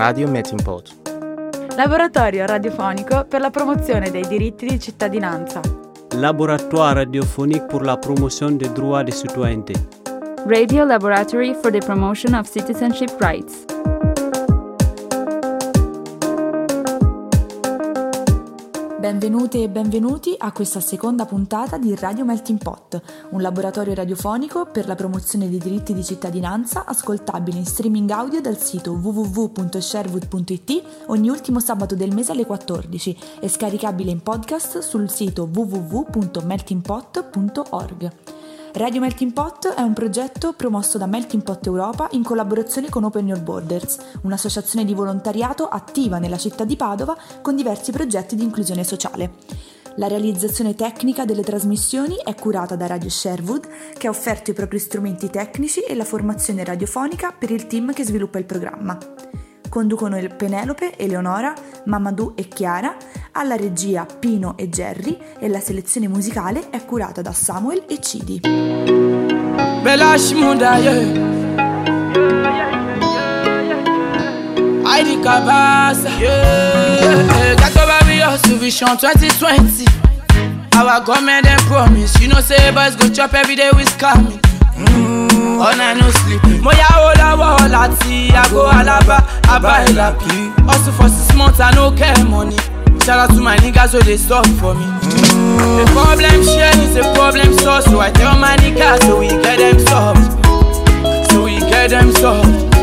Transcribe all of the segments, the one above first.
Radio Metinpot. Laboratorio radiofonico per la promozione dei diritti di cittadinanza. Laboratoire radiophonique pour la promotion des droits des citoyens. Radio Laboratory for the Promotion of Citizenship Rights. Benvenute e benvenuti a questa seconda puntata di Radio Melting Pot, un laboratorio radiofonico per la promozione dei diritti di cittadinanza ascoltabile in streaming audio dal sito www.sherwood.it ogni ultimo sabato del mese alle 14 e scaricabile in podcast sul sito www.meltingpot.org. Radio Melting Pot è un progetto promosso da Melting Pot Europa in collaborazione con Open Your Borders, un'associazione di volontariato attiva nella città di Padova con diversi progetti di inclusione sociale. La realizzazione tecnica delle trasmissioni è curata da Radio Sherwood, che ha offerto i propri strumenti tecnici e la formazione radiofonica per il team che sviluppa il programma. Conducono Penelope, Eleonora, Mamadou e Chiara, alla regia Pino e Jerry e la selezione musicale è curata da Samuel e Cidi. Belash Mundaye Heidi Kabasa. Yeah. Got over me hustle vision 2020 Our government dem promise. You know say boys go chop every day with scamming Mm, all night no sleep. Mo o lọ́wọ́ láti àgọ́ Alaba, Aba Elapi. Hustle for six months, I no care money. Shout out to my niggas so they stop for me. The problem share is a problem solved, so I tell my niggas so we get them solved. So we get them solved.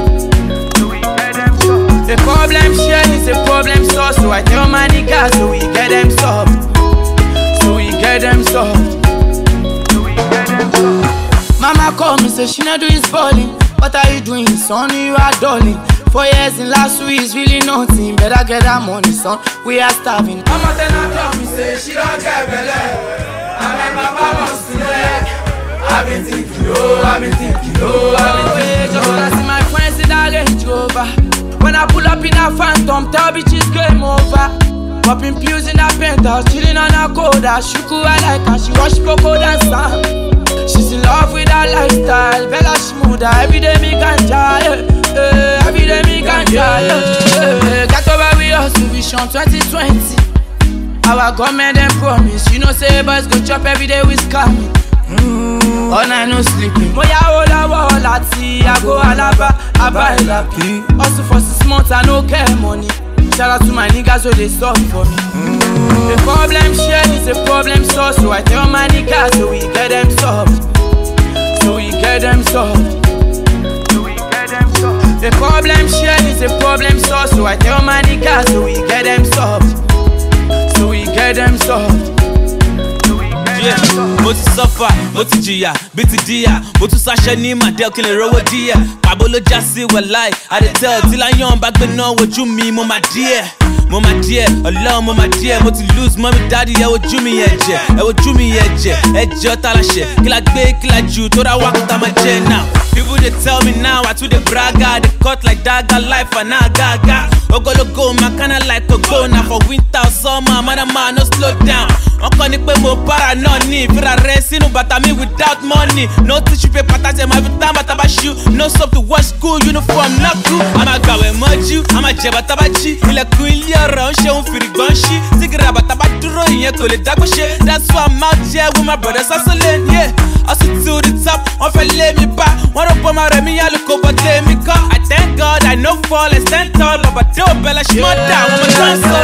Say she not do is balling. What are you doing, son? You are darling. Four years in last week is really nothing. Better get that money, son. We are starving. Mama then I tell me, say she don't get belly. And my papa wants to leg. I've been thinking, oh, I've been thinking, oh, I've been oh, thinking. Oh. Just wanna see my friends in that Range Rover. When I pull up in a phantom, tell bitches game over. Popping pills in a penthouse, chilling on a coda. I like her, she wash poco dance. She's in love with her lifestyle, Bella Shmuda. Every day me ganja, yeah, yeah. Every day me ganja, yeah, yeah. Got over with us, Vision 2020. Our government dem promise, you know say boys go chop every day with scamming. Mm, all night no sleeping. Mo ya o lọ́wọ́ láti àgọ́ Alaba, Aba Elapi. Hustle for six months, I no care money. Shout out to my niggas so they stop for me. The problem share is a problem solved, so I tell my niggas so we get them solved. So we get them solved. So we get them solved. The problem share is a problem solved, so I tell my niggas so we get them solved. So we get them solved. Yeah, mo ti sọ́fà mo ti jìyà bí ti díyà. Mo tún sáṣẹ ní màdẹ́ọ̀ kí lè rówó díẹ̀. Pàbó ló já sí wẹ̀láì àdètẹ́ tí láyọ̀n bá gbé náà wojú mi mo máa díẹ̀. Mo máa díẹ̀ ọlọ́run mo máa díẹ̀. Mo ti lose mọ́mí dáàdi ẹ wojú mi yẹn jẹ ẹ wojú mi yẹn jẹ ẹ jẹ́ ọ́tá láṣẹ kí la gbé kí la jù tó ra wá kúta máa jẹ náà. People dey tell me now I too dey brag. I dey cut like dagger life and now gaga Ogologo ma kinda like ogo na for winter or summer man and man no slow down Wọ́n kọ́ ni pé mo bára náà ní ìfira rẹ̀ sínú bàtà mi without money. No tissue paper tàṣẹ máa fi tán bàtà bá ṣú. No soap to wash school uniform A máa gbàwẹ̀ mọ́jú, máa jẹ bàtà bá jí. Ilẹ̀kùn ilé ọ̀rọ̀ ń ṣe òun fìrìgbọ́n ṣí. Sígìrì àbàtà bá dúró ìyẹn kò lè dágbó ṣe. That's why I'm out here with my brother Sasolin yeah. Hustle to the top, wọ́n fẹ́ lé mi bá. Wọ́n rò pọ́ máa rẹ̀ mí yálùkò bọ́ tèmi kọ́. I thank God I no fall and stand tall Bàbá dé òbẹ̀lẹ̀ mọ́ dà. Wọ́n mọ̀ tán sọ.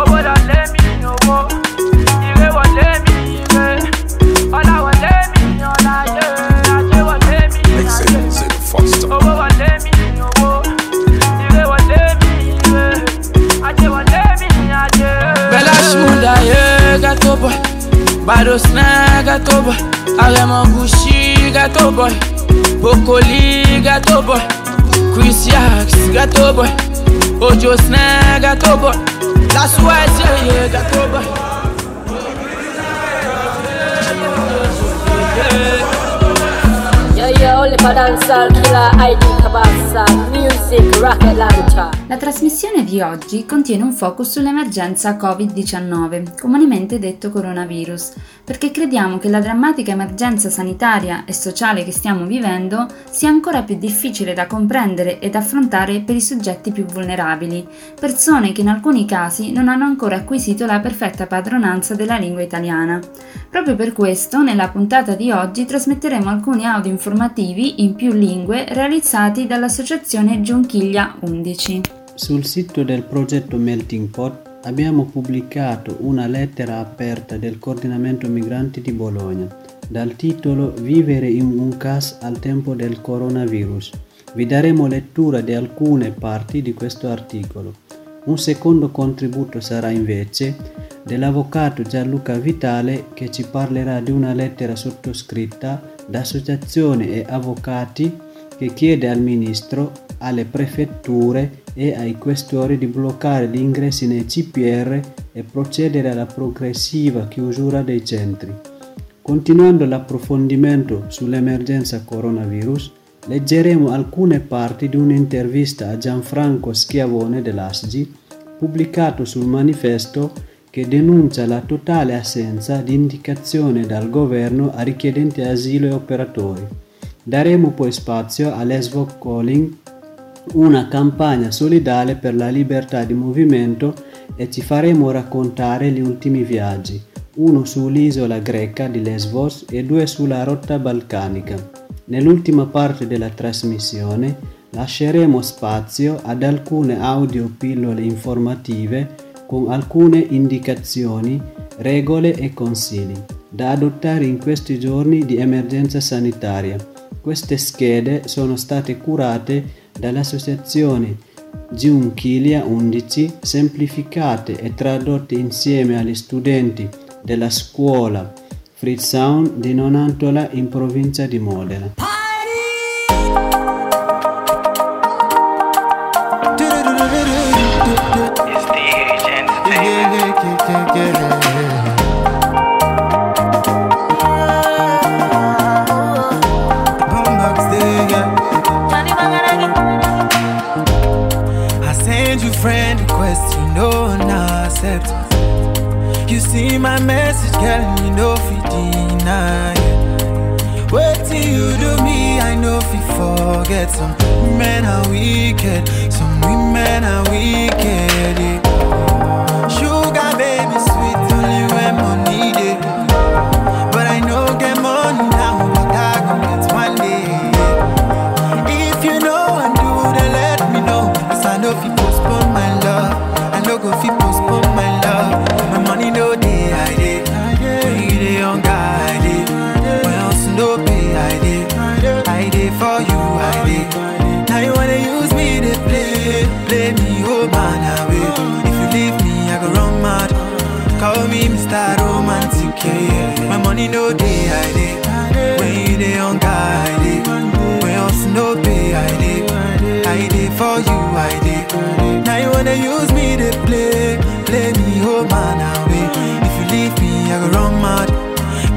Owó lọ lé mi owó, ire wọlé mi ire, ọlá wọlé mi ọlá yé, ajé wọlé mi ajé. Owó wọlé mi owó, ire wọlé mi ire, ajé wọlé mi ajé. Bella Shmurda, yeah, ghetto boy. Bado Snag, ghetto boy. Aremo Gucci, ghetto boy. Bokoli, ghetto boy. Chris Yax, ghetto boy. Ojo Snag, ghetto boy. That's why I say, yeah, ghetto boy. Yo, yo, La trasmissione di oggi contiene un focus sull'emergenza Covid-19, comunemente detto coronavirus, perché crediamo che la drammatica emergenza sanitaria e sociale che stiamo vivendo sia ancora più difficile da comprendere ed affrontare per i soggetti più vulnerabili, persone che in alcuni casi non hanno ancora acquisito la perfetta padronanza della lingua italiana. Proprio per questo, nella puntata di oggi trasmetteremo alcuni audio informativi in più lingue realizzati dall'associazione Giunchiglia 11. Sul sito del progetto Melting Pot abbiamo pubblicato una lettera aperta del coordinamento migranti di Bologna dal titolo Vivere in un CAS al tempo del coronavirus. Vi daremo lettura di alcune parti di questo articolo. Un secondo contributo sarà invece dell'avvocato Gianluca Vitale che ci parlerà di una lettera sottoscritta da associazioni e avvocati che chiede al Ministro, alle prefetture e ai questori di bloccare gli ingressi nei CPR e procedere alla progressiva chiusura dei centri. Continuando l'approfondimento sull'emergenza coronavirus, leggeremo alcune parti di un'intervista a Gianfranco Schiavone dell'ASGI pubblicato sul manifesto che denuncia la totale assenza di indicazione dal governo a richiedenti asilo e operatori. Daremo poi spazio all'Esvoc Calling, una campagna solidale per la libertà di movimento e ci faremo raccontare gli ultimi viaggi, uno sull'isola greca di Lesbos e due sulla rotta balcanica. Nell'ultima parte della trasmissione lasceremo spazio ad alcune audio pillole informative con alcune indicazioni, regole e consigli da adottare in questi giorni di emergenza sanitaria. Queste schede sono state curate dall'associazione Giunchilia 11, semplificate e tradotte insieme agli studenti della scuola Fritz Sound di Nonantola in provincia di Modena. Now use me to play, play me, oh man, away. If you leave me, I go run mad.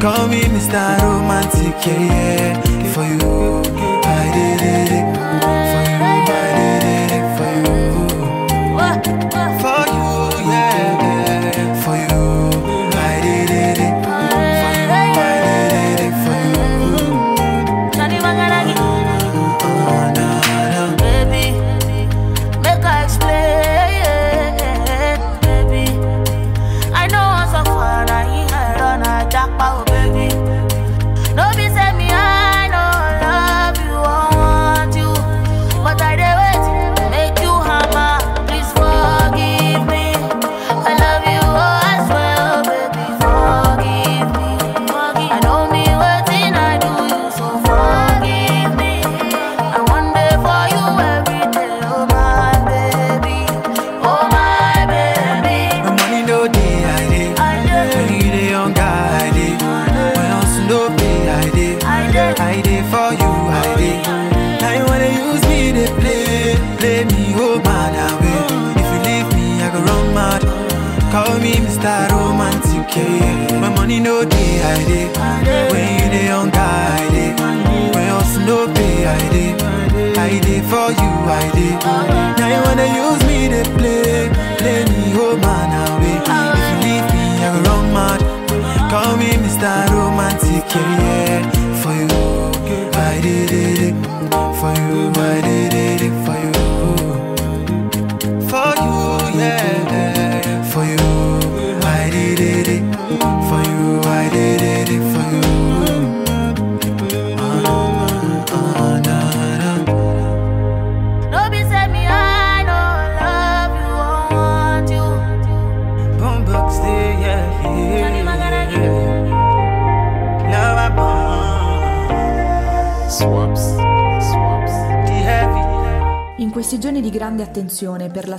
Call me Mr. Romantic, yeah, yeah. For you, I did it.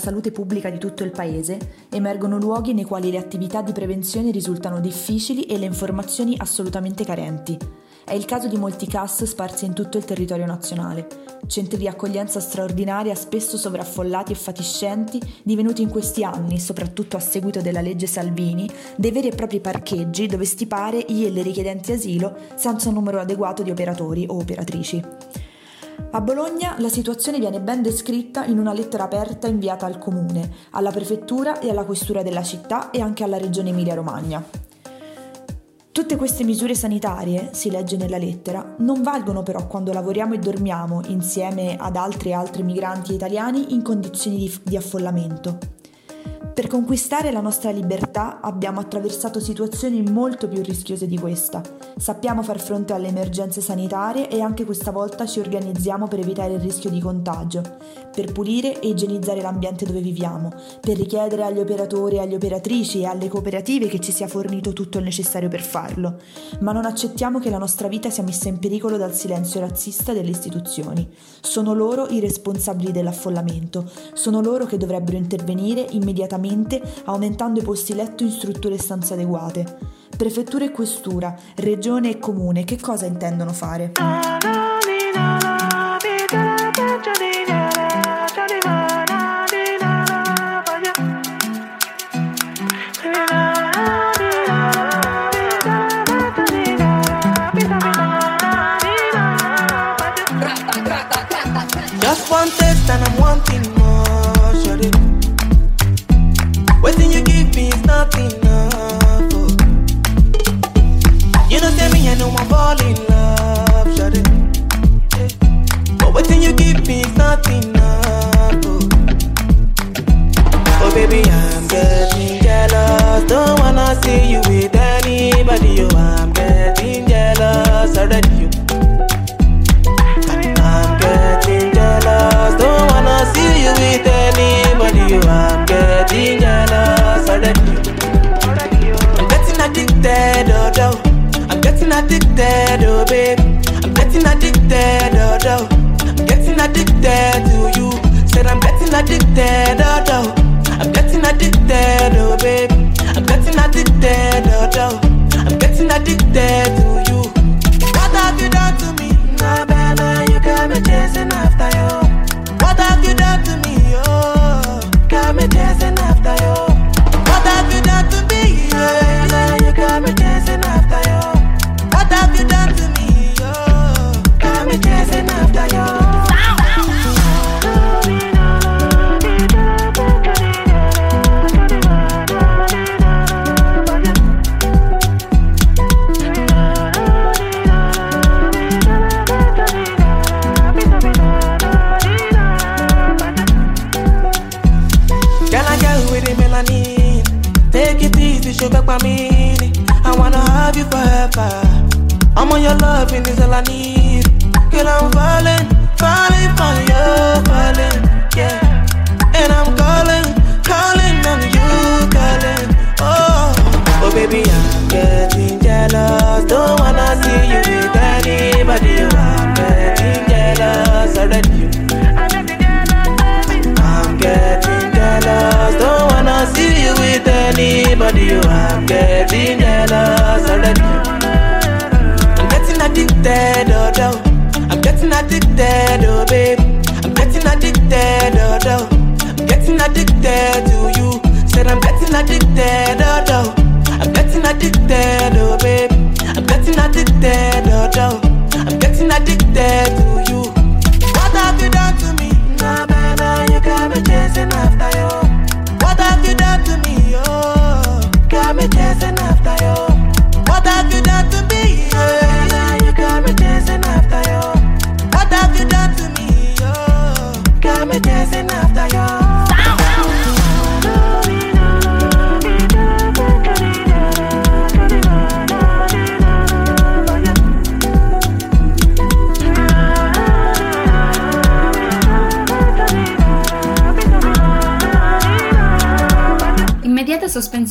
Salute pubblica di tutto il paese, emergono luoghi nei quali le attività di prevenzione risultano difficili e le informazioni assolutamente carenti. È il caso di molti CAS sparsi in tutto il territorio nazionale, centri di accoglienza straordinaria spesso sovraffollati e fatiscenti, divenuti in questi anni, soprattutto a seguito della legge Salvini, dei veri e propri parcheggi dove stipare gli e le richiedenti asilo senza un numero adeguato di operatori o operatrici. A Bologna la situazione viene ben descritta in una lettera aperta inviata al comune, alla prefettura e alla questura della città e anche alla regione Emilia-Romagna. Tutte queste misure sanitarie, si legge nella lettera, non valgono però quando lavoriamo e dormiamo insieme ad altri e altri migranti italiani in condizioni di, di affollamento. Per conquistare la nostra libertà abbiamo attraversato situazioni molto più rischiose di questa. Sappiamo far fronte alle emergenze sanitarie e anche questa volta ci organizziamo per evitare il rischio di contagio, per pulire e igienizzare l'ambiente dove viviamo, per richiedere agli operatori alle operatrici e alle cooperative che ci sia fornito tutto il necessario per farlo. Ma non accettiamo che la nostra vita sia messa in pericolo dal silenzio razzista delle istituzioni. Sono loro i responsabili dell'affollamento, sono loro che dovrebbero intervenire immediatamente aumentando i posti letto in strutture e stanze adeguate. Prefettura e questura, regione e comune, che cosa intendono fare? Just one taste and I'm wanting not enough. Oh. You know, tell me I know I'm fall in love, shawty. Yeah. But waiting you give me is not enough. Oh. oh, baby, I'm getting jealous. Don't wanna see you with anybody. Oh, I'm getting jealous already. You. I'm getting jealous. Don't wanna see you with anybody. You, I'm getting jealous oh. I'm getting addicted, oh, babe. I'm getting addicted, oh, oh. I'm getting addicted to you. Said I'm getting addicted, oh, oh. I'm getting addicted, oh, babe. I'm getting addicted, oh, oh. I'm getting addicted to you. What have you done to me? Nah, baby, you got me chasing after you. What have you done to me? Oh, got me chasing after you. What have you done to me? Take it meaning. I wanna have you forever. I'm on your loving is all I need. Girl, I'm falling, falling for you, falling, yeah. And I'm calling, calling on you, calling. Oh, oh baby, I'm getting jealous. Don't wanna see you with anybody. I'm getting jealous already. I'm getting jealous. Don't wanna see you with anybody. I'm getting jealous already. addicted to you. Said I'm getting addicted, oh no. I'm getting addicted, oh babe. I'm getting addicted, oh no. I'm getting addicted to you. What have you done to me? Nah, baby, you got me chasing after you. What have you done to me? Oh, got me chasing after you.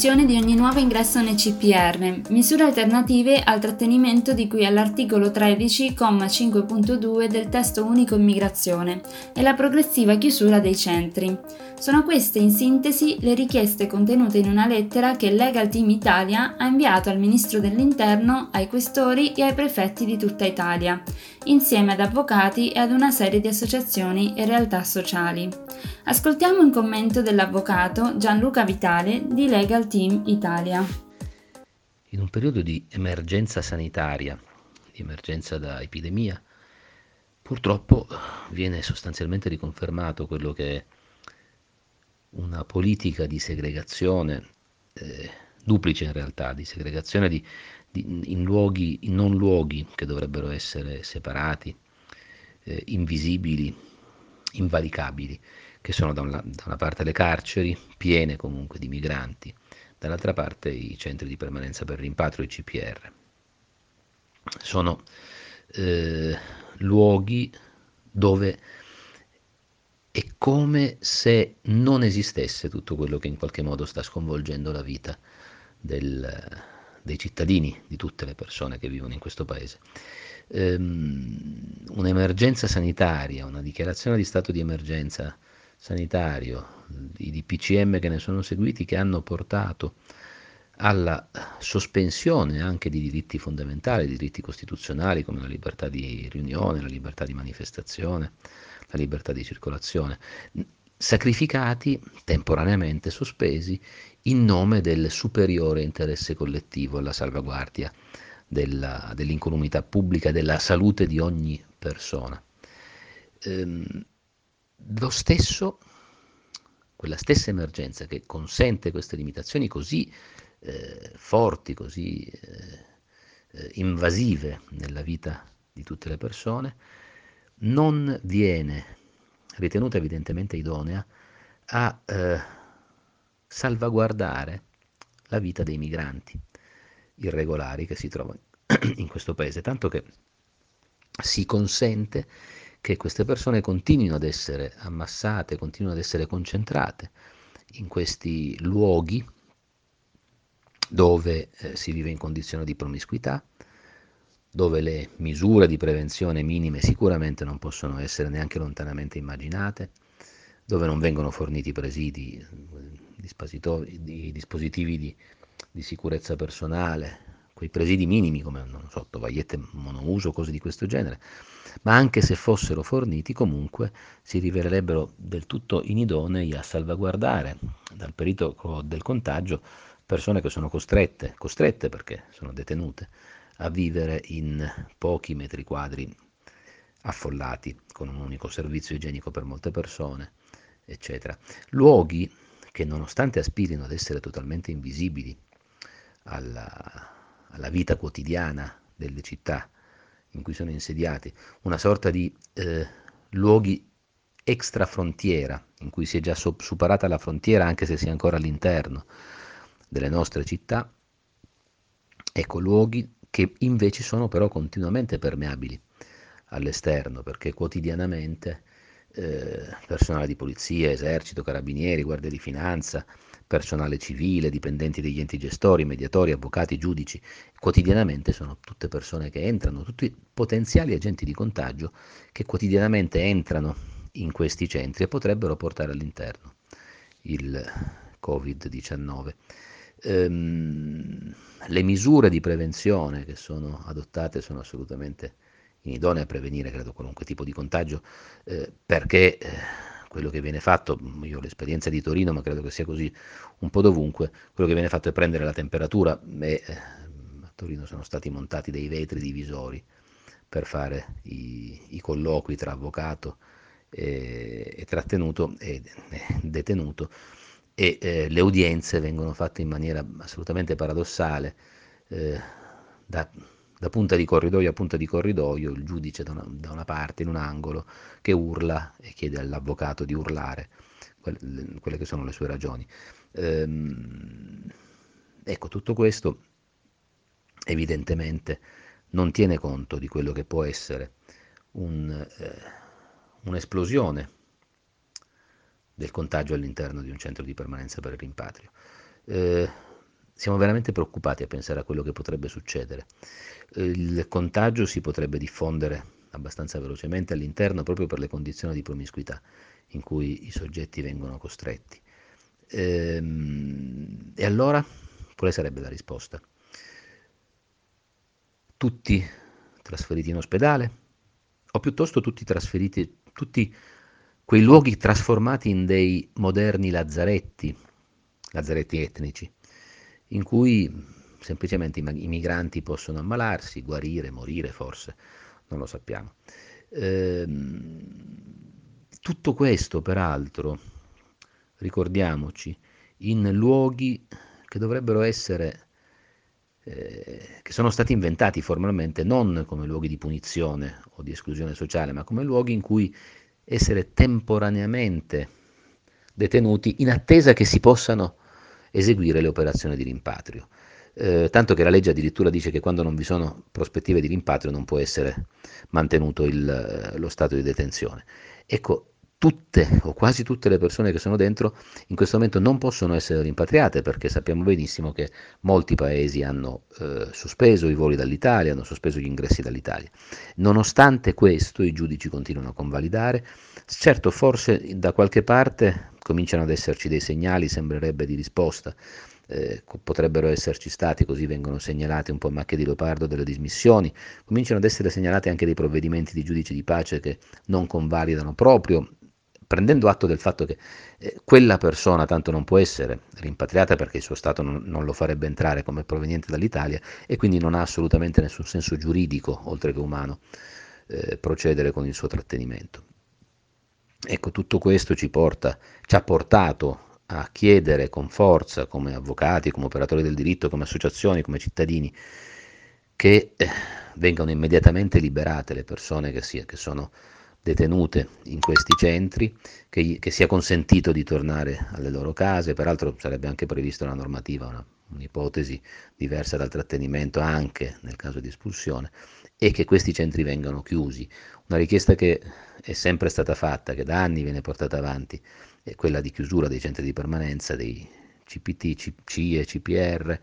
Sospensione di ogni nuovo ingresso nei CPR, misure alternative al trattenimento di cui all'articolo 13,5.2 del testo unico immigrazione e la progressiva chiusura dei centri. Sono queste in sintesi le richieste contenute in una lettera che Legal Team Italia ha inviato al Ministro dell'Interno, ai questori e ai prefetti di tutta Italia, insieme ad avvocati e ad una serie di associazioni e realtà sociali. Ascoltiamo un commento dell'avvocato Gianluca Vitale di Legal Team Italia. In un periodo di emergenza sanitaria, di emergenza da epidemia, purtroppo viene sostanzialmente riconfermato quello che è una politica di segregazione, eh, duplice in realtà, di segregazione di, di, in, luoghi, in non luoghi che dovrebbero essere separati, eh, invisibili, invalicabili, che sono da una, da una, parte le carceri, piene comunque di migranti, dall'altra parte i centri di permanenza per rimpatrio, i CPR. Sono eh, luoghi dove è come se non esistesse tutto quello che in qualche modo sta sconvolgendo la vita del, dei cittadini, di tutte le persone che vivono in questo paese. Um, un'emergenza sanitaria, una dichiarazione di stato di emergenza sanitario, i DPCM che ne sono seguiti, che hanno portato alla sospensione anche di diritti fondamentali, di diritti costituzionali come la libertà di riunione, la libertà di manifestazione, la libertà di circolazione, sacrificati, temporaneamente sospesi, in nome del superiore interesse collettivo, la salvaguardia della, dell'incolumità pubblica, della salute di ogni persona. Ehm, lo stesso, quella stessa emergenza che consente queste limitazioni così eh, forti, così eh, eh invasive nella vita di tutte le persone, non viene ritenuta evidentemente idonea a eh, salvaguardare la vita dei migranti irregolari che si trovano in questo paese, tanto che si consente che queste persone continuino ad essere ammassate, continuino ad essere concentrate in questi luoghi dove eh, si vive in condizioni di promiscuità, dove le misure di prevenzione minime sicuramente non possono essere neanche lontanamente immaginate, dove non vengono forniti presidi, di dispositivi di, di, sicurezza personale, quei presidi minimi come non so, tovagliette monouso, cose di questo genere, ma anche se fossero forniti comunque si rivelerebbero del tutto inidonei a salvaguardare dal pericolo del contagio persone che sono costrette, costrette perché sono detenute, a vivere in pochi metri quadri affollati, con un unico servizio igienico per molte persone, eccetera. Luoghi che nonostante aspirino ad essere totalmente invisibili alla, alla vita quotidiana delle città in cui sono insediati, una sorta di eh, luoghi extra frontiera, in cui si è già superata la frontiera anche se si è ancora all'interno delle nostre città, ecco luoghi che invece sono però continuamente permeabili all'esterno, perché quotidianamente eh, personale di polizia, esercito, carabinieri, guardia di finanza, personale civile, dipendenti degli enti gestori, mediatori, avvocati, giudici, quotidianamente sono tutte persone che entrano, tutti potenziali agenti di contagio che quotidianamente entrano in questi centri e potrebbero portare all'interno il Covid-19 ehm, le misure di prevenzione che sono adottate sono assolutamente inidonee a prevenire, credo, qualunque tipo di contagio, eh, perché eh, quello che viene fatto, io ho l'esperienza di Torino, ma credo che sia così un po' dovunque, quello che viene fatto è prendere la temperatura e eh, a Torino sono stati montati dei vetri divisori per fare i, i colloqui tra avvocato e, e trattenuto e, e detenuto e eh, le udienze vengono fatte in maniera assolutamente paradossale, eh, da, da, punta di corridoio a punta di corridoio, il giudice da una, da una, parte in un angolo che urla e chiede all'avvocato di urlare quelle, quelle che sono le sue ragioni. Ehm, ecco, tutto questo evidentemente non tiene conto di quello che può essere un, eh, un'esplosione del contagio all'interno di un centro di permanenza per il rimpatrio. eh, siamo veramente preoccupati a pensare a quello che potrebbe succedere. Il contagio si potrebbe diffondere abbastanza velocemente all'interno proprio per le condizioni di promiscuità in cui i soggetti vengono costretti. Ehm, e allora quale sarebbe la risposta? Tutti trasferiti in ospedale o piuttosto tutti trasferiti, tutti quei luoghi trasformati in dei moderni lazzaretti, lazzaretti etnici, in cui semplicemente i migranti possono ammalarsi, guarire, morire forse, non lo sappiamo. Ehm, tutto questo, peraltro, ricordiamoci, in luoghi che dovrebbero essere, eh, che sono stati inventati formalmente non come luoghi di punizione o di esclusione sociale, ma come luoghi in cui essere temporaneamente detenuti in attesa che si possano eseguire le operazioni di rimpatrio. Eh, tanto che la legge addirittura dice che quando non vi sono prospettive di rimpatrio non può essere mantenuto il, lo stato di detenzione. Ecco, tutte o quasi tutte le persone che sono dentro in questo momento non possono essere rimpatriate perché sappiamo benissimo che molti paesi hanno eh, sospeso i voli dall'Italia, hanno sospeso gli ingressi dall'Italia. Nonostante questo i giudici continuano a convalidare, certo forse da qualche parte cominciano ad esserci dei segnali, sembrerebbe di risposta eh, potrebbero esserci stati, così vengono segnalate un po' macchie di leopardo delle dismissioni, cominciano ad essere segnalati anche dei provvedimenti di giudici di pace che non convalidano proprio, prendendo atto del fatto che eh, quella persona tanto non può essere rimpatriata perché il suo Stato non, non, lo farebbe entrare come proveniente dall'Italia e quindi non ha assolutamente nessun senso giuridico, oltre che umano, eh, procedere con il suo trattenimento. Ecco, tutto questo ci, porta, ci ha portato a chiedere con forza, come avvocati, come operatori del diritto, come associazioni, come cittadini, che eh, vengano immediatamente liberate le persone che, sia, che sono detenute in questi centri, che, che, sia consentito di tornare alle loro case, peraltro sarebbe anche prevista una normativa, una, un'ipotesi diversa dal trattenimento anche nel caso di espulsione, e che questi centri vengano chiusi. Una richiesta che è sempre stata fatta, che da anni viene portata avanti è quella di chiusura dei centri di permanenza, dei CPT, CIE, CPR,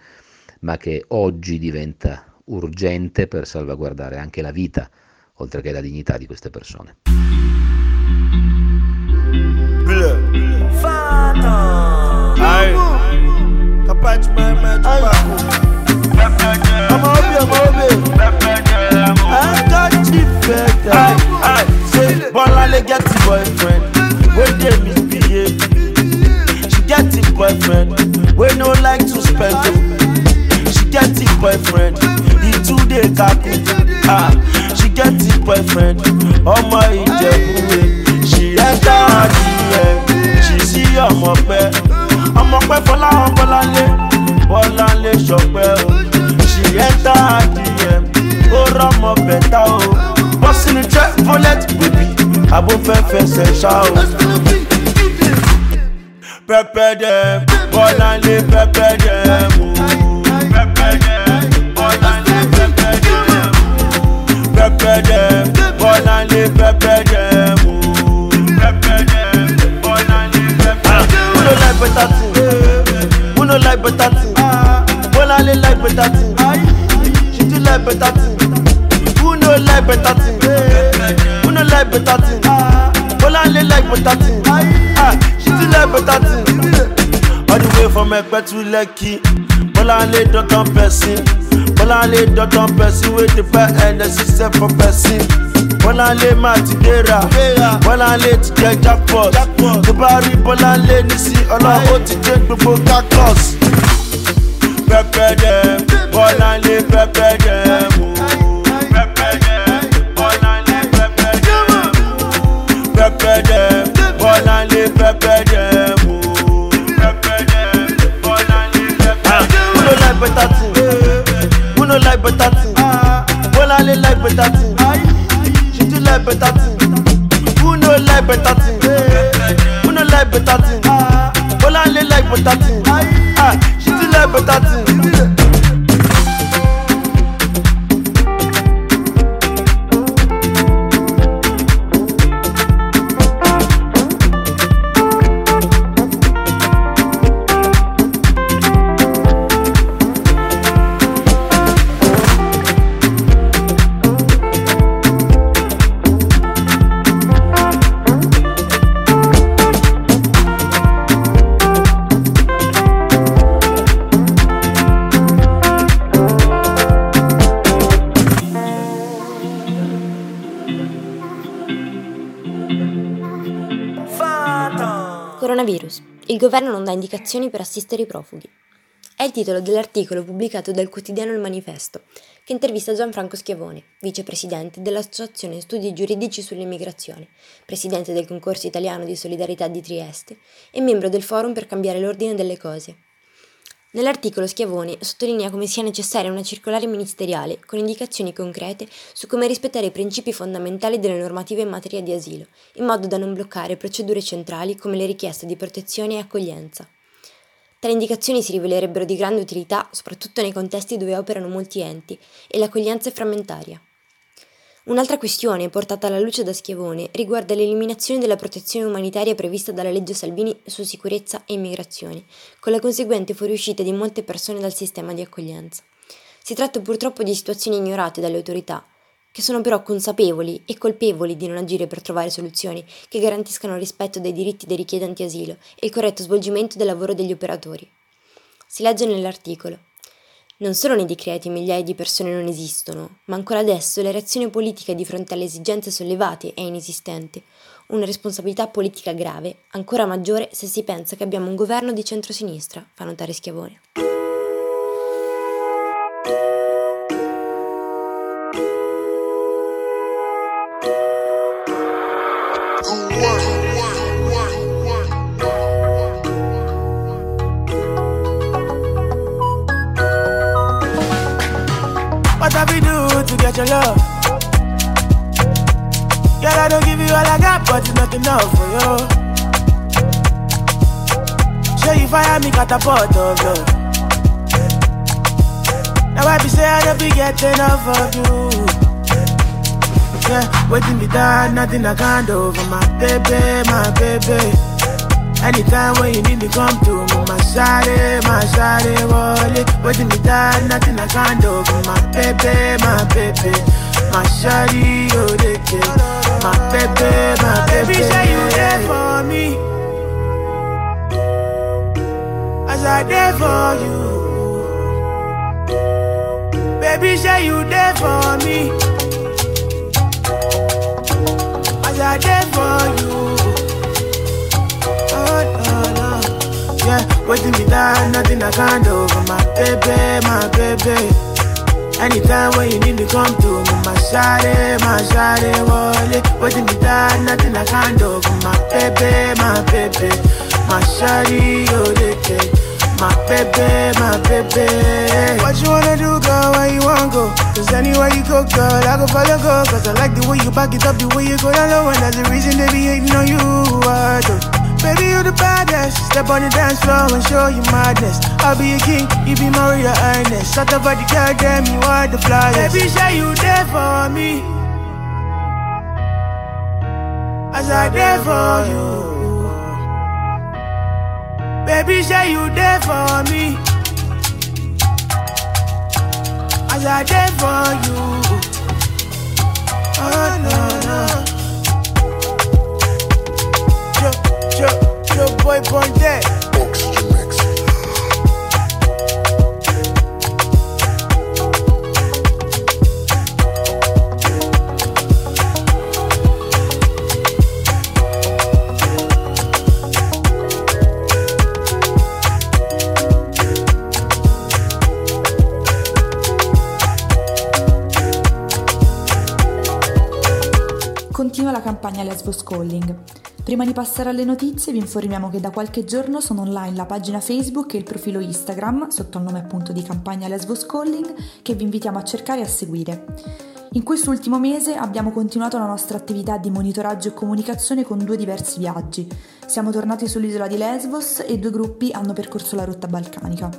ma che oggi diventa urgente per salvaguardare anche la vita, oltre che la dignità di queste persone. Bola le get boyfriend, when they misbehave. She get a boyfriend, we no like to spend. oh. She get a boyfriend, he too dey kaku. Ah, she get a boyfriend, ọmọ Ìjẹ̀bú-Òde. tchau. Lekki. Bolale Dr. Person. Bolale Dr. Person with the fair and the sister for person. Bolale Matidera. Bolale ti jẹ jackpot. Tó bá rí Bolale ní sí ọlọ́wọ́ ti jẹ gbogbo cactus. Pẹpẹ dẹ, Bolale pẹpẹ dẹ mú. Pẹpẹ dẹ, Bolale pẹpẹ dẹ mú. Pẹpẹ dẹ, Bolale pẹpẹ dẹ mú. Better thing? Who no like better thing? Bọ́láńlé like better thing. She do like better thing. Who no like better thing? Who no like better thing? Bọ́láńlé like better thing. Ah, she do like better thing. Governo non dà indicazioni per assistere i profughi. È il titolo dell'articolo pubblicato dal quotidiano Il Manifesto, che intervista Gianfranco Schiavone, vicepresidente dell'Associazione Studi Giuridici sull'Immigrazione, presidente del concorso italiano di solidarietà di Trieste e membro del Forum per cambiare l'ordine delle cose. Nell'articolo Schiavone sottolinea come sia necessaria una circolare ministeriale con indicazioni concrete su come rispettare i principi fondamentali delle normative in materia di asilo, in modo da non bloccare procedure centrali come le richieste di protezione e accoglienza. Tali indicazioni si rivelerebbero di grande utilità soprattutto nei contesti dove operano molti enti e l'accoglienza è frammentaria. Un'altra questione portata alla luce da Schiavone riguarda l'eliminazione della protezione umanitaria prevista dalla legge Salvini su sicurezza e immigrazione, con la conseguente fuoriuscita di molte persone dal sistema di accoglienza. Si tratta purtroppo di situazioni ignorate dalle autorità, che sono però consapevoli e colpevoli di non agire per trovare soluzioni che garantiscano il rispetto dei diritti dei richiedenti asilo e il corretto svolgimento del lavoro degli operatori. Si legge nell'articolo non solo nei decreti migliaia di persone non esistono, ma ancora adesso la reazione politica di fronte alle esigenze sollevate è inesistente. Una responsabilità politica grave, ancora maggiore se si pensa che abbiamo un governo di centrosinistra, fa notare Schiavone. Your love? Girl, I don't give you all I got, but it's not enough for you. Show you fire me catapult of love. Now I be say I don't be getting enough of you. Yeah, waiting me down, nothing I can't do for my baby, my baby. Anytime when you need me, come to me, my shawty, eh, my shawty, eh, wallet. Waiting me down, nothing I can't do my baby, my baby. My shawty, oh, they my baby, my baby. Baby, say you there for me. As I there for you. Baby, say you there for me. As I there for you. Waiting me down, nothing I can't do for my baby, my baby. Anytime when you need me, come to me, my shawty, my shawty, wallet. Waiting me down, nothing I can't do for my baby, my baby. My shawty, oh, they take. My baby, my baby. What you wanna do, girl? Where you wanna go? Cause anywhere you go, girl, I go follow, go. Cause I like the way you back it up, the way you go down low. And that's the reason they be hating on you. I do. Baby, you the baddest. Step on the dance floor and show you madness. I'll be a king, you be Maria Ernest. Shut up, the girl, damn, you are the flyest. Baby, say you there for me. As I there for you. Baby, say you there for me. As I there for you. Oh, no, no. Yo, yo, yo, boy, born dead. Continua la campagna Lesbos Calling. Prima di passare alle notizie vi informiamo che da qualche giorno sono online la pagina Facebook e il profilo Instagram, sotto il nome appunto di campagna Lesbos Calling, che vi invitiamo a cercare e a seguire. In quest'ultimo mese abbiamo continuato la nostra attività di monitoraggio e comunicazione con due diversi viaggi. Siamo tornati sull'isola di Lesbos e due gruppi hanno percorso la rotta balcanica.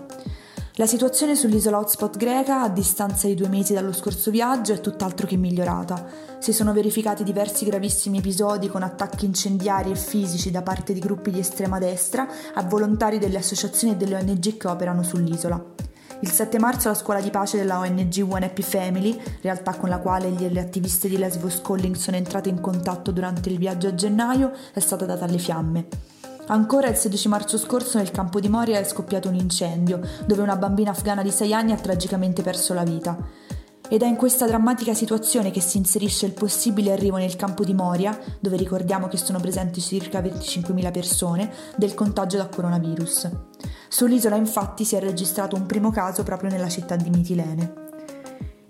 La situazione sull'isola hotspot greca, a distanza di due mesi dallo scorso viaggio, è tutt'altro che migliorata. Si sono verificati diversi gravissimi episodi con attacchi incendiari e fisici da parte di gruppi di estrema destra a volontari delle associazioni e delle ONG che operano sull'isola. Il 7 marzo la scuola di pace della ONG One Happy Family, realtà con la quale gli le attiviste di Lesbos Calling sono entrate in contatto durante il viaggio a gennaio, è stata data alle fiamme. Ancora il 16 marzo scorso nel campo di Moria è scoppiato un incendio, dove una bambina afghana di 6 anni ha tragicamente perso la vita. Ed è in questa drammatica situazione che si inserisce il possibile arrivo nel campo di Moria, dove ricordiamo che sono presenti circa 25.000 persone, del contagio da coronavirus. Sull'isola infatti si è registrato un primo caso proprio nella città di Mitilene.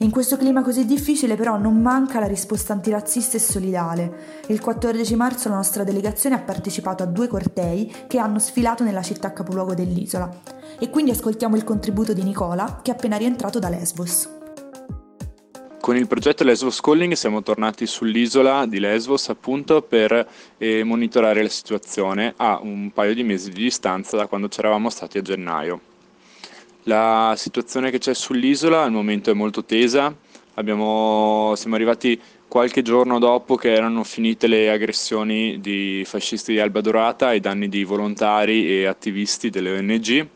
In questo clima così difficile però non manca la risposta antirazzista e solidale. Il 14 marzo la nostra delegazione ha partecipato a due cortei che hanno sfilato nella città capoluogo dell'isola. E quindi ascoltiamo il contributo di Nicola che è appena rientrato da Lesbos. Con il progetto Lesbos Calling siamo tornati sull'isola di Lesbos appunto per eh, monitorare la situazione a un paio di mesi di distanza da quando ci eravamo stati a gennaio. La situazione che c'è sull'isola al momento è molto tesa, Abbiamo, siamo arrivati qualche giorno dopo che erano finite le aggressioni di fascisti di Alba Dorata ai danni di volontari e attivisti delle ONG.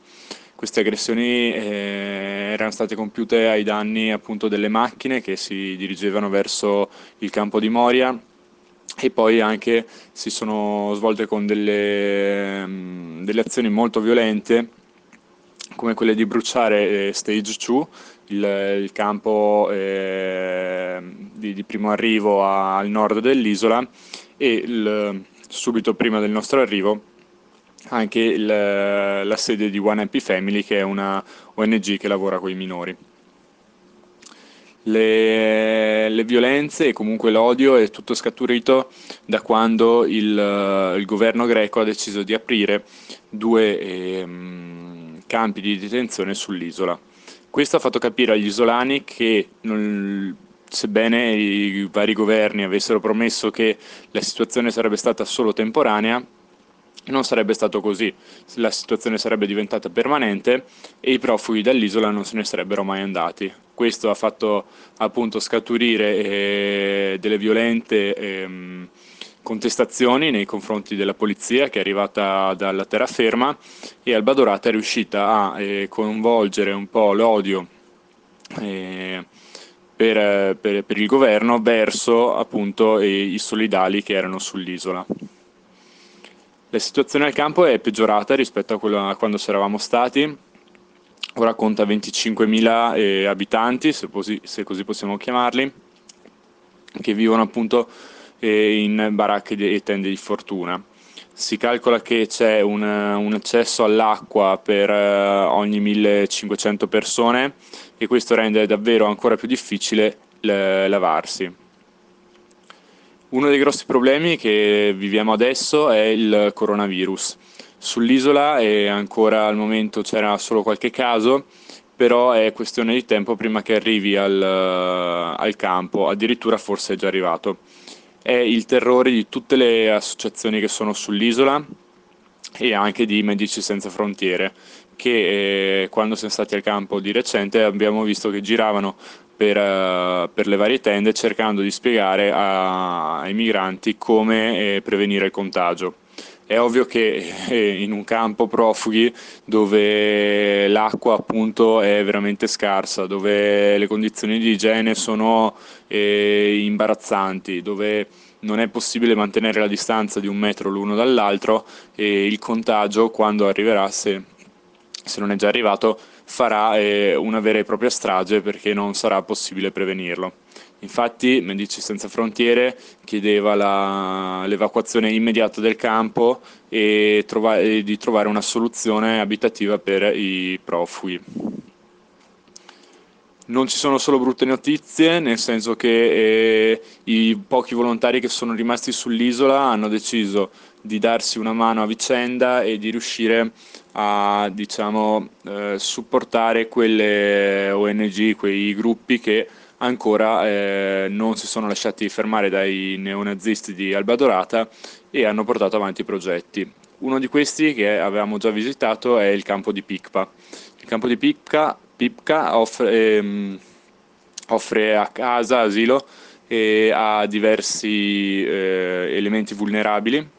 Queste aggressioni eh, erano state compiute ai danni appunto delle macchine che si dirigevano verso il campo di Moria e poi anche si sono svolte con delle, mm, delle azioni molto violente come quelle di bruciare eh, Stage 2, il, il campo eh, di, di, primo arrivo a, al nord dell'isola e il, subito prima del nostro arrivo anche il, la sede di One Happy Family che è una ONG che lavora con i minori. Le, le, violenze e comunque l'odio è tutto scaturito da quando il, il governo greco ha deciso di aprire due ehm, campi di detenzione sull'isola. Questo ha fatto capire agli isolani che non, sebbene i vari governi avessero promesso che la situazione sarebbe stata solo temporanea, non sarebbe stato così, la situazione sarebbe diventata permanente e i profughi dall'isola non se ne sarebbero mai andati. Questo ha fatto appunto scaturire eh, delle violente eh, contestazioni nei confronti della polizia che è arrivata dalla terraferma e Alba Dorata è riuscita a eh, coinvolgere un po' l'odio eh, per, per, per, il governo verso appunto i solidali che erano sull'isola. La situazione al campo è peggiorata rispetto a, quella, a quando c'eravamo stati, ora conta 25.000 eh, abitanti, se così, se così, possiamo chiamarli, che vivono appunto eh, in baracche e tende di fortuna. Si calcola che c'è un, un accesso all'acqua per eh, ogni 1500 persone e questo rende davvero ancora più difficile lavarsi. Uno dei grossi problemi che viviamo adesso è il coronavirus. Sull'isola e ancora al momento c'era solo qualche caso, però è questione di tempo prima che arrivi al, al campo, addirittura forse è già arrivato. È il terrore di tutte le associazioni che sono sull'isola e anche di Medici Senza Frontiere, che eh, quando siamo stati al campo di recente abbiamo visto che giravano per, uh, per, le varie tende cercando di spiegare a, ai migranti come eh, prevenire il contagio. È ovvio che eh, in un campo profughi dove l'acqua appunto è veramente scarsa, dove le condizioni di igiene sono eh, imbarazzanti, dove non è possibile mantenere la distanza di un metro l'uno dall'altro e il contagio quando arriverà, se, se non è già arrivato, farà eh, una vera e propria strage perché non sarà possibile prevenirlo. Infatti Medici Senza Frontiere chiedeva la, l'evacuazione immediata del campo e, trova, e di trovare una soluzione abitativa per i profughi. Non ci sono solo brutte notizie, nel senso che eh, i pochi volontari che sono rimasti sull'isola hanno deciso di darsi una mano a vicenda e di riuscire a diciamo, eh, supportare quelle ONG, quei gruppi che ancora eh, non si sono lasciati fermare dai neonazisti di Alba Dorata e hanno portato avanti i progetti. Uno di questi che avevamo già visitato è il campo di Picpa. Il campo di Picpa, Pipca offre, ehm, offre a casa asilo e a diversi eh, elementi vulnerabili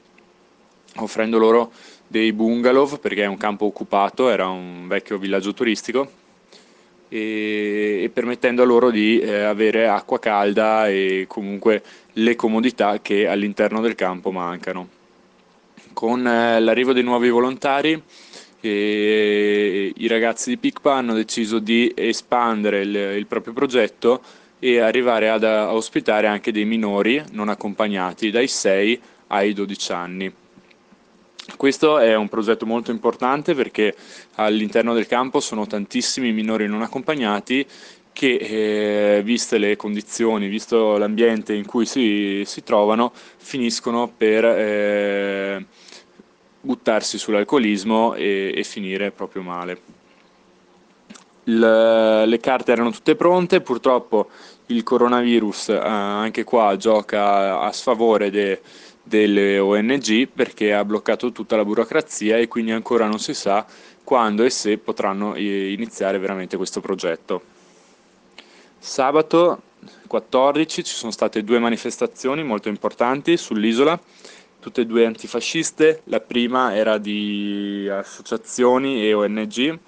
offrendo loro dei bungalow perché è un campo occupato, era un vecchio villaggio turistico e, e permettendo loro di eh, avere acqua calda e comunque le comodità che all'interno del campo mancano. Con eh, l'arrivo dei nuovi volontari e i ragazzi di PICPA hanno deciso di espandere il, il proprio progetto e arrivare ad a ospitare anche dei minori non accompagnati dai 6 ai 12 anni. Questo è un progetto molto importante perché all'interno del campo sono tantissimi minori non accompagnati che, eh, viste le condizioni, visto l'ambiente in cui si, si trovano, finiscono per eh, buttarsi sull'alcolismo e, e finire proprio male. Le, le carte erano tutte pronte, purtroppo il coronavirus eh, anche qua gioca a sfavore de, delle ONG perché ha bloccato tutta la burocrazia e quindi ancora non si sa quando e se potranno iniziare veramente questo progetto. Sabato 14 ci sono state due manifestazioni molto importanti sull'isola, tutte e due antifasciste, la prima era di associazioni e ONG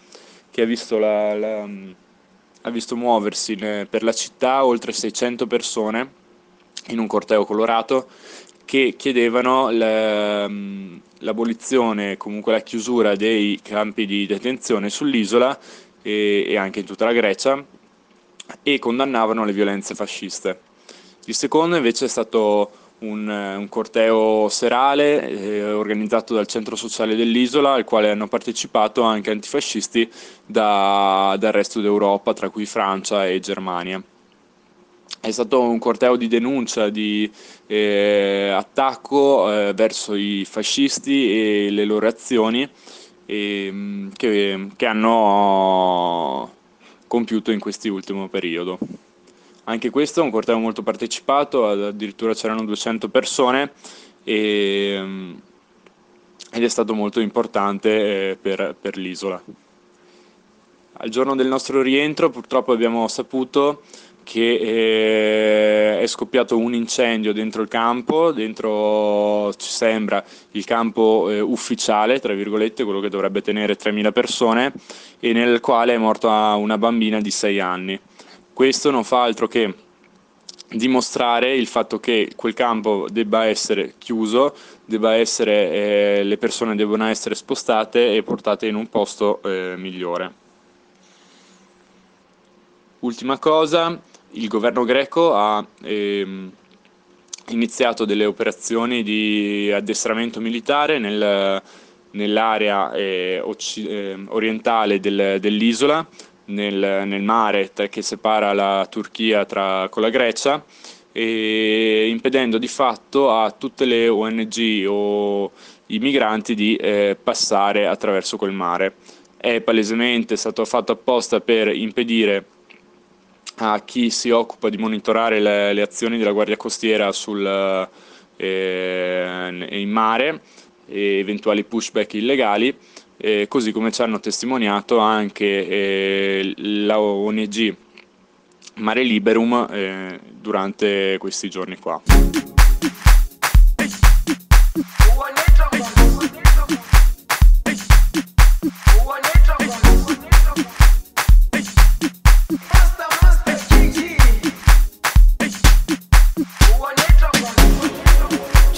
che ha visto, la, la, ha visto muoversi per la città oltre 600 persone in un corteo colorato che chiedevano l'abolizione, comunque la chiusura dei campi di detenzione sull'isola e, e anche in tutta la Grecia e condannavano le violenze fasciste. Il secondo invece è stato un, un corteo serale eh, organizzato dal centro sociale dell'isola al quale hanno partecipato anche antifascisti da, dal resto d'Europa, tra cui Francia e Germania. È stato un corteo di denuncia, di eh, attacco eh, verso i fascisti e le loro azioni eh, che, che hanno compiuto in quest'ultimo periodo. Anche questo è un corteo molto partecipato, addirittura c'erano 200 persone e, ed è stato molto importante eh, per, per l'isola. Al giorno del nostro rientro purtroppo abbiamo saputo che eh, è scoppiato un incendio dentro il campo, dentro ci sembra il campo eh, ufficiale, tra virgolette, quello che dovrebbe tenere 3.000 persone, e nel quale è morta una bambina di 6 anni. Questo non fa altro che dimostrare il fatto che quel campo debba essere chiuso, debba essere, eh, le persone debbano essere spostate e portate in un posto eh, migliore. Ultima cosa, il governo greco ha ehm, iniziato delle operazioni di addestramento militare nel, nell'area eh, occ- eh, orientale del, dell'isola, nel, nel, mare che separa la Turchia tra, con la Grecia, e impedendo di fatto a tutte le ONG o i migranti di eh, passare attraverso quel mare. È palesemente stato fatto apposta per impedire a chi si occupa di monitorare le, le azioni della Guardia Costiera sul, eh, in mare e eventuali pushback illegali, eh, così come ci hanno testimoniato anche eh, la ONG Mare Liberum eh, durante questi giorni qua.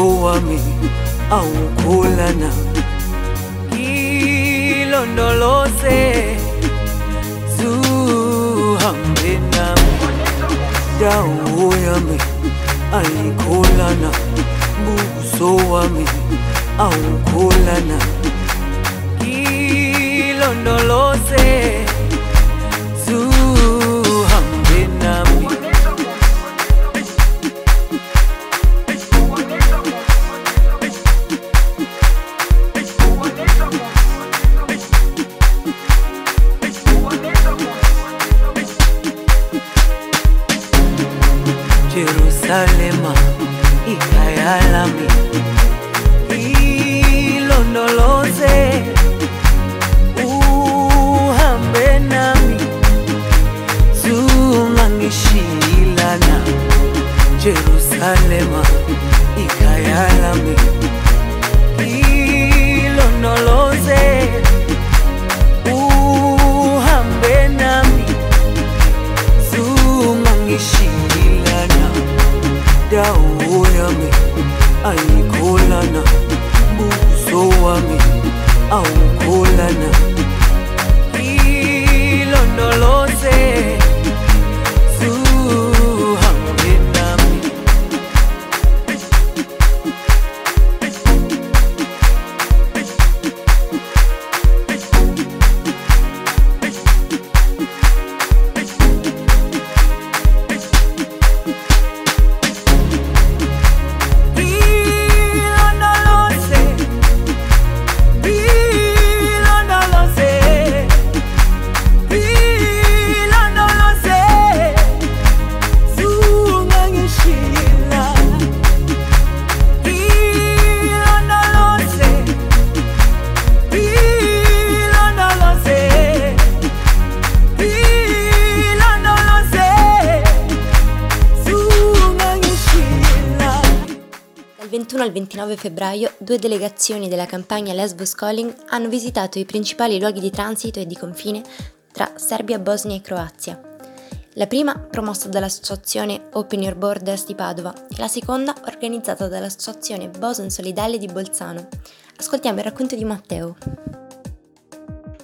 buso wami awukholana ilondoloze zuhambe nami. Dawo yami ayikholana buso wami awukholana ilondoloze Jerusalema ikhaya lami ilondoloze uhambe nami. Zungangishilana Jerusalema ikhaya ayikholana buso wami awukholana 21 al 29 febbraio, due delegazioni della campagna Lesbos Calling hanno visitato i principali luoghi di transito e di confine tra Serbia, Bosnia e Croazia. La prima promossa dall'associazione Open Your Borders di Padova e la seconda organizzata dall'associazione Boson Solidale di Bolzano. Ascoltiamo il racconto di Matteo.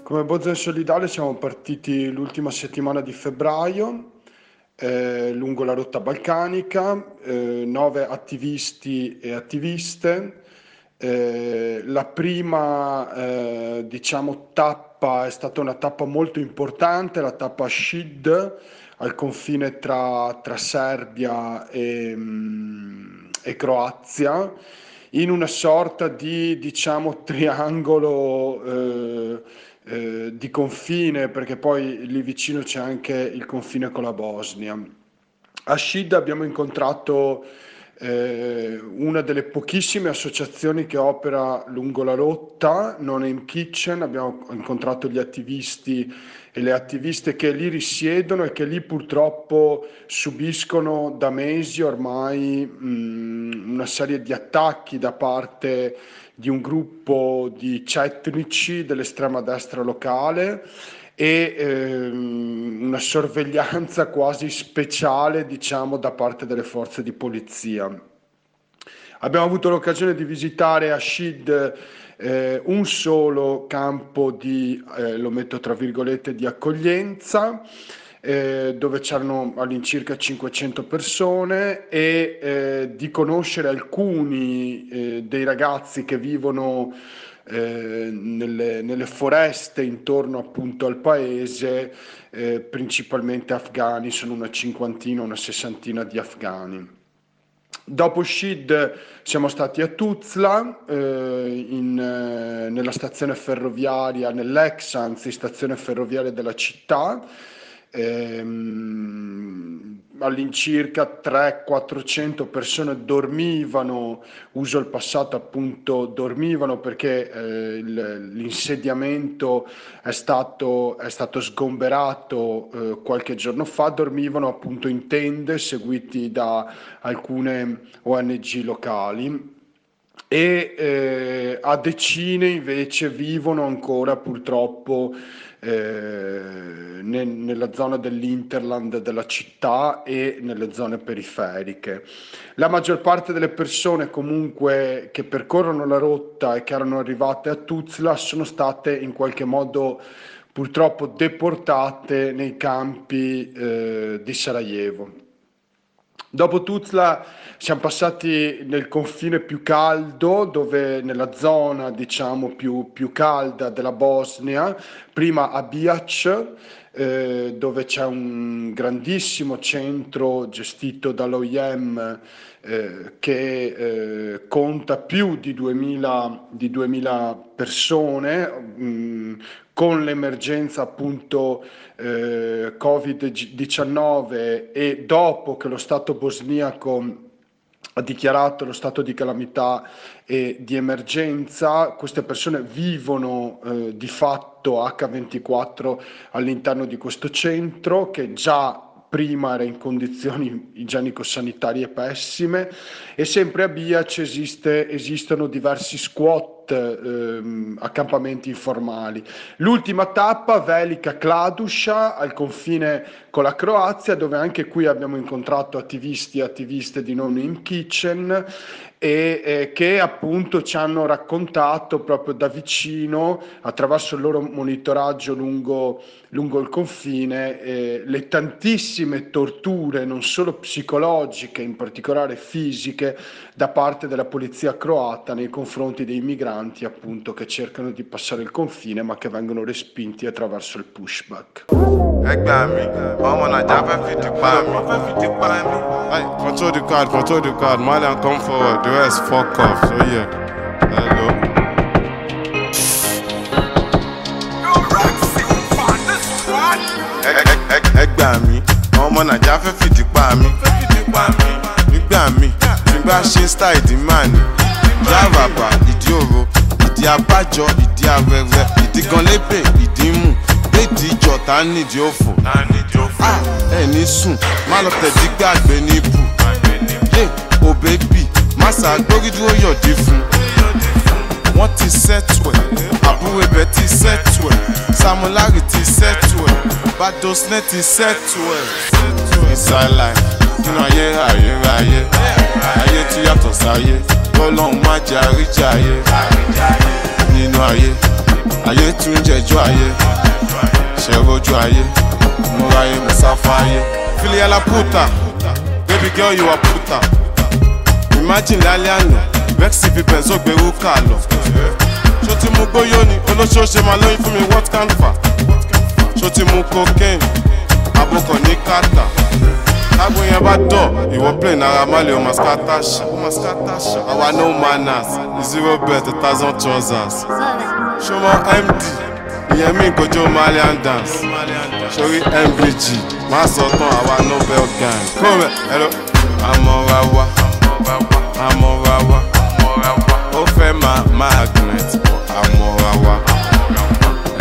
Come Bozen Solidale siamo partiti l'ultima settimana di febbraio eh, lungo la rotta balcanica, eh, nove attivisti e attiviste. Eh, la prima eh, diciamo, tappa è stata una tappa molto importante, la tappa Shid al confine tra, tra Serbia e, mm, e Croazia in una sorta di diciamo triangolo eh, eh, di confine perché poi lì vicino c'è anche il confine con la Bosnia. A Shid abbiamo incontrato eh, una delle pochissime associazioni che opera lungo la rotta, Non Aim Kitchen, abbiamo incontrato gli attivisti e le attiviste che lì risiedono e che lì purtroppo subiscono da mesi ormai mh, una serie di attacchi da parte di un gruppo di cetnici dell'estrema destra locale e ehm, una sorveglianza quasi speciale, diciamo, da parte delle forze di polizia. Abbiamo avuto l'occasione di visitare a Shid eh, un solo campo di, eh, lo metto tra virgolette, di accoglienza, eh, dove c'erano all'incirca 500 persone e eh, di conoscere alcuni eh, dei ragazzi che vivono eh, nelle, nelle foreste intorno appunto al paese, eh, principalmente afghani, sono una cinquantina, una sessantina di afghani. Dopo Shid siamo stati a Tuzla, eh, in, eh, nella stazione ferroviaria, nell'ex anzi stazione ferroviaria della città, ehm, all'incirca 300-400 persone dormivano, uso il passato appunto dormivano perché eh, l'insediamento è stato, è stato sgomberato eh, qualche giorno fa, dormivano appunto in tende seguiti da alcune ONG locali e eh, a decine invece vivono ancora purtroppo eh, ne- nella zona dell'Interland della città e nelle zone periferiche. La maggior parte delle persone comunque che percorrono la rotta e che erano arrivate a Tuzla sono state in qualche modo purtroppo deportate nei campi eh, di Sarajevo. Dopo Tuzla siamo passati nel confine più caldo, dove nella zona diciamo più, più calda della Bosnia, prima a Biac, eh, dove c'è un grandissimo centro gestito dall'OIM eh, che eh, conta più di 2000, di 2000 persone, mh, con l'emergenza appunto eh, Covid-19 e dopo che lo Stato bosniaco ha dichiarato lo stato di calamità e di emergenza, queste persone vivono eh, di fatto H24 all'interno di questo centro che già prima era in condizioni igienico-sanitarie pessime e sempre a Biac esiste, esistono diversi squat ehm, accampamenti informali. L'ultima tappa, Velika Kladusha, al confine con la Croazia, dove anche qui abbiamo incontrato attivisti e attiviste di Non in Kitchen e eh, che appunto ci hanno raccontato proprio da vicino, attraverso il loro monitoraggio lungo, lungo il confine, eh, le tantissime torture, non solo psicologiche, in particolare fisiche, da parte della polizia croata nei confronti dei migranti appunto che cercano di passare il confine ma che vengono respinti attraverso il pushback. control the card. Ọmọ naija fẹ́ fìdí pa mi. nígbà mi tí bá ṣe style ìdí máa ní. ìdí àràbà ìdí òro ìdí abájọ ìdí arẹrẹ ìdí gan lébè ìdí mú léèdì ìjọ tá a nídìí òfò. Ah, ẹ ní sùn má lọ tẹ̀dí gbàgbé ní ibù. yé o bébì má ṣàgbórí dúró yọ̀dí fún. Wọ́n ti sẹ́tù ẹ̀. Àbúrò ibẹ̀ ti sẹ́tù ẹ̀. Samulari ti sẹ́tù ẹ̀. Badosne ti sẹ́tù ẹ̀. inside life nínú ayé ayérayé ayé. Tí yàtọ̀ sáyé. Kọ́lọ́hún má jẹ́ àríjà ayé nínú ayé ayé tún jẹjọ́ ayé. Ṣẹ̀rọ̀jú ayé? Múra ayé musafa ayé. filiala puta. Baby girl you are puta. Imagine lálẹ́ àná vexy fi bẹ̀nzó gbèrú kà lọ. ṣó ti mú gbóyó ni? Olóṣooṣe máa lóyún fún mi what can fa? Ṣó ti mú cocaine? Abokọ̀ ní kàtà. Tágbó yẹn bá dọ̀ ìwọ plane ara má lè o mascata ṣá àwa no manners. Zero bet a thousand trousers. Ṣọmọ md ìyẹn mi kojú malian dance. Sórí mbg má sọ tán àwa nobel gang. Kó mẹ ẹlò àmọ́ra wa àmọ́ra wa fẹ́ máa magnet àmọ́ra wa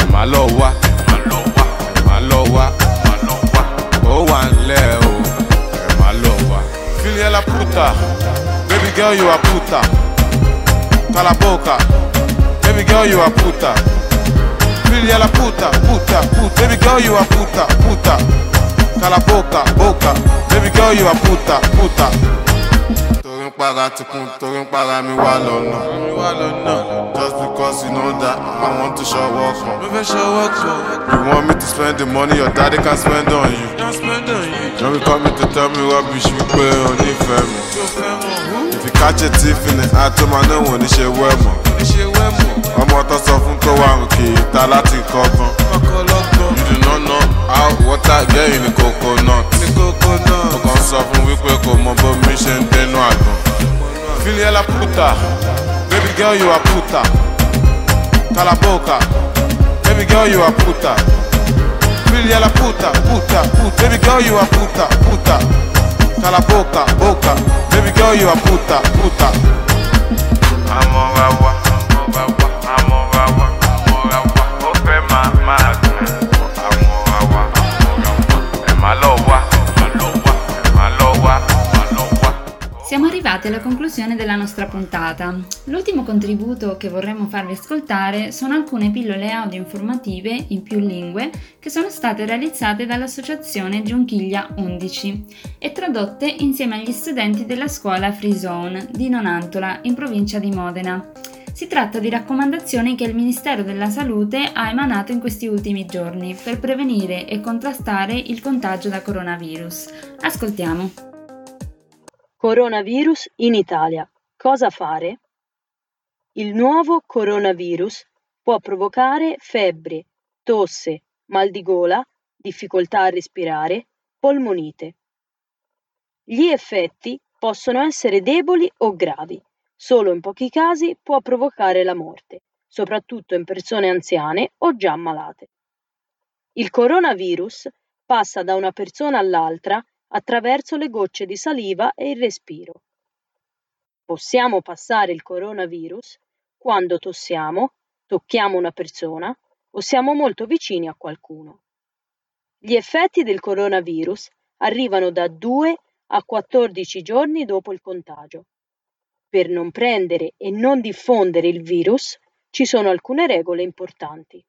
ẹ̀ má lọ wá ẹ̀ má lọ wá ó wà nílẹ̀ o ẹ̀ má lọ wá. filiela puta baby girl you are puta kalaboka baby girl you are puta. Filiela puta, puta, puta. Baby girl, you are puta, puta. Cala a boca, boca. Baby girl, you are puta, puta. Ń para tikun, torí ń para mi wá lọ́nà. Just because you know that I want to show up. Mo fẹ́ show up. You want me to spend the money your daddy can spend on you. On. Don't be coming to tell me rubbish wípé o nífẹ̀ẹ́ mi. If you catch a thief in the act, ó máa náà wọ́n ní ṣe wẹ́ mọ̀. ọmọ tó sọ fún tó wà rùn kì í ta láti kọ́gbọ́n. you do not know how water get in the coconut. mo kàn sọ fún wípé kò mọ bómi ṣe ń dénú àgbọn. Filia la puta. Baby girl, you a puta. Calaboca. Baby girl, you a puta. Filia la puta, puta, puta. Baby girl, you a puta, puta. Calaboca, boca. boca, Baby girl, you a puta, puta. I'm over, I'm. Siamo arrivati alla conclusione della nostra puntata. L'ultimo contributo che vorremmo farvi ascoltare sono alcune pillole audio informative in più lingue che sono state realizzate dall'associazione Giunchiglia 11 e tradotte insieme agli studenti della scuola Free Zone di Nonantola in provincia di Modena. Si tratta di raccomandazioni che il Ministero della Salute ha emanato in questi ultimi giorni per prevenire e contrastare il contagio da coronavirus. Ascoltiamo. Coronavirus in Italia. Cosa fare? Il nuovo coronavirus può provocare febbre, tosse, mal di gola, difficoltà a respirare, polmonite. Gli effetti possono essere deboli o gravi. Solo in pochi casi può provocare la morte, soprattutto in persone anziane o già ammalate. Il coronavirus passa da una persona all'altra attraverso le gocce di saliva e il respiro. Possiamo passare il coronavirus quando tossiamo, tocchiamo una persona o siamo molto vicini a qualcuno. Gli effetti del coronavirus arrivano da 2 a 14 giorni dopo il contagio. Per non prendere e non diffondere il virus ci sono alcune regole importanti.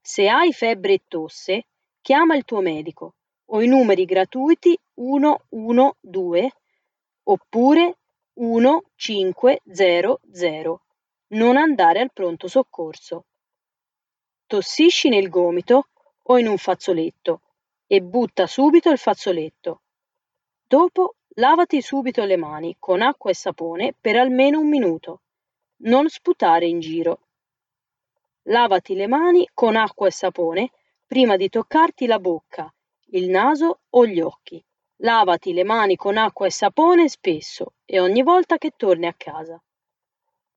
Se hai febbre e tosse, chiama il tuo medico o i numeri gratuiti 112 oppure 1500. Non andare al pronto soccorso. Tossisci nel gomito o in un fazzoletto e butta subito il fazzoletto. Dopo lavati subito le mani con acqua e sapone per almeno un minuto. Non sputare in giro. Lavati le mani con acqua e sapone prima di toccarti la bocca, il naso o gli occhi. Lavati le mani con acqua e sapone spesso e ogni volta che torni a casa.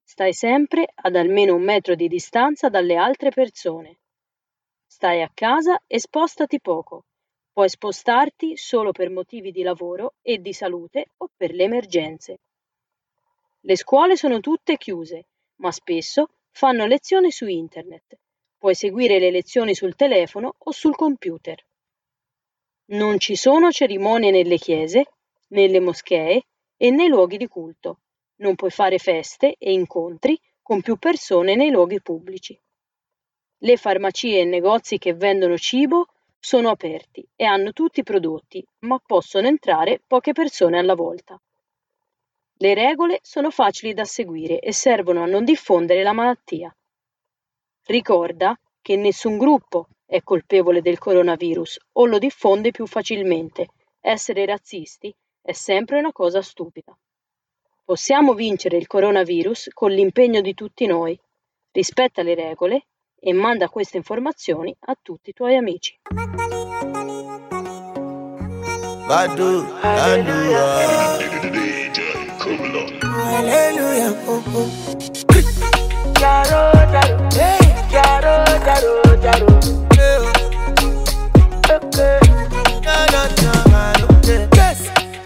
Stai sempre ad almeno un metro di distanza dalle altre persone. Stai a casa e spostati poco. Puoi spostarti solo per motivi di lavoro e di salute o per le emergenze. Le scuole sono tutte chiuse, ma spesso fanno lezioni su internet. Puoi seguire le lezioni sul telefono o sul computer. Non ci sono cerimonie nelle chiese, nelle moschee e nei luoghi di culto. Non puoi fare feste e incontri con più persone nei luoghi pubblici. Le farmacie e negozi che vendono cibo sono aperti e hanno tutti i prodotti, ma possono entrare poche persone alla volta. Le regole sono facili da seguire e servono a non diffondere la malattia. Ricorda che nessun gruppo è colpevole del coronavirus o lo diffonde più facilmente. Essere razzisti è sempre una cosa stupida. Possiamo vincere il coronavirus con l'impegno di tutti noi. Rispetta le regole e manda queste informazioni a tutti i tuoi amici. Badu, Hallelujah.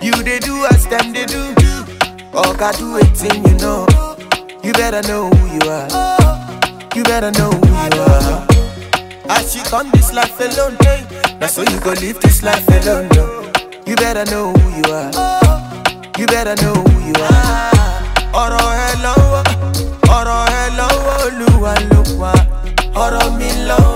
You they do as them they do. Oga do it thing you know. You better know who you are. You better know who you are. As you come this life alone, hey, that's so you go live this life alone. No. You better know who you are. You better know who you are. ọ̀rọ̀ ẹ lọ́wọ́ ọ̀rọ̀ ẹ lọ́wọ́ olúwa mi lọ́wọ́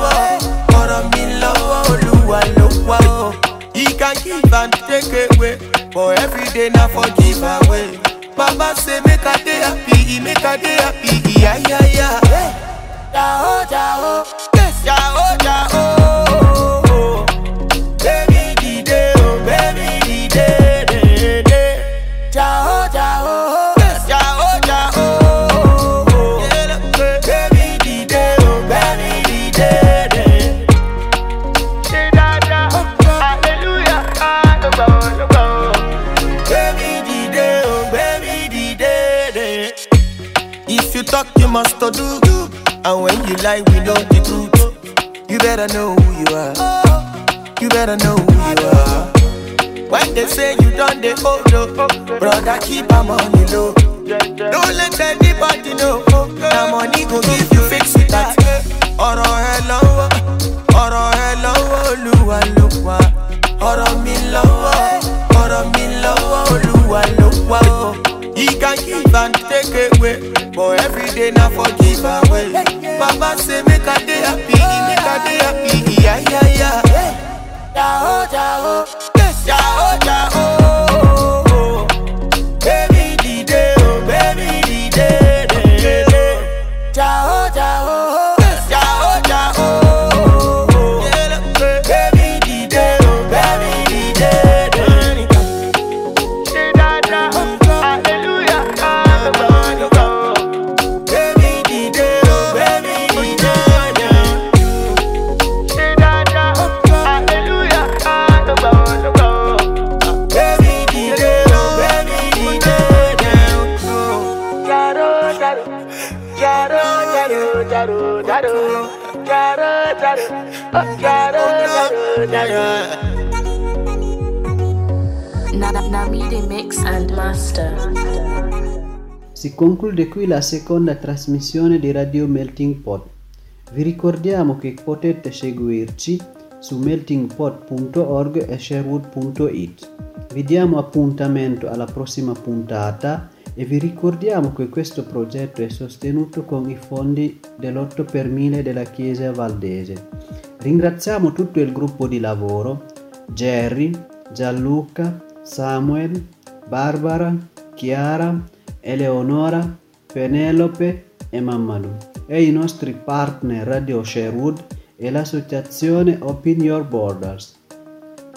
can give and take away but every day na for give away. baba say make i dey happy make i dey happy yeah iya iya iya. Jao, jao. yes jao jao. Lie, we know the truth. You better know who you are. You better know who you are. When they say you done the hold oh, up, brother, keep am money low. Don't let anybody know. Now money go give you fix it that. ọ̀rọ̀ ẹ lọ́wọ́ ọ̀rọ̀ ẹ lọ́wọ́ olúwa ló wà ọ̀rọ̀ mi lọ́wọ́ ọ̀rọ̀ mi lọ́wọ́ olúwa ló. He can give and take away, but every day now forgive away. Baba say make a day happy, make a day happy, yeah yeah yeah. Jao jao, qui la seconda trasmissione di Radio Melting Pot. Vi ricordiamo che potete seguirci su meltingpot.org e sherwood.it. Vi diamo appuntamento alla prossima puntata e vi ricordiamo che questo progetto è sostenuto con i fondi dell'8 per 1000 della Chiesa Valdese. Ringraziamo tutto il gruppo di lavoro, Jerry, Gianluca, Samuel, Barbara, Chiara, Eleonora, Penelope e Mamadou e i nostri partner Radio Sherwood e l'associazione Open Your Borders.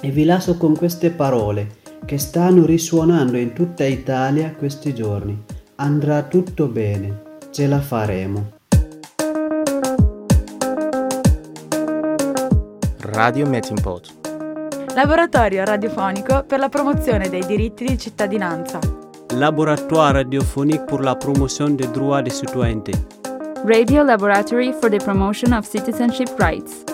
E vi lascio con queste parole che stanno risuonando in tutta Italia questi giorni. Andrà tutto bene, ce la faremo. Radio Melting Pot. Laboratorio radiofonico per la promozione dei diritti di cittadinanza. Laboratoire radiophonique pour la promotion des droits des citoyenneté. Radio Laboratory for the Promotion of Citizenship Rights.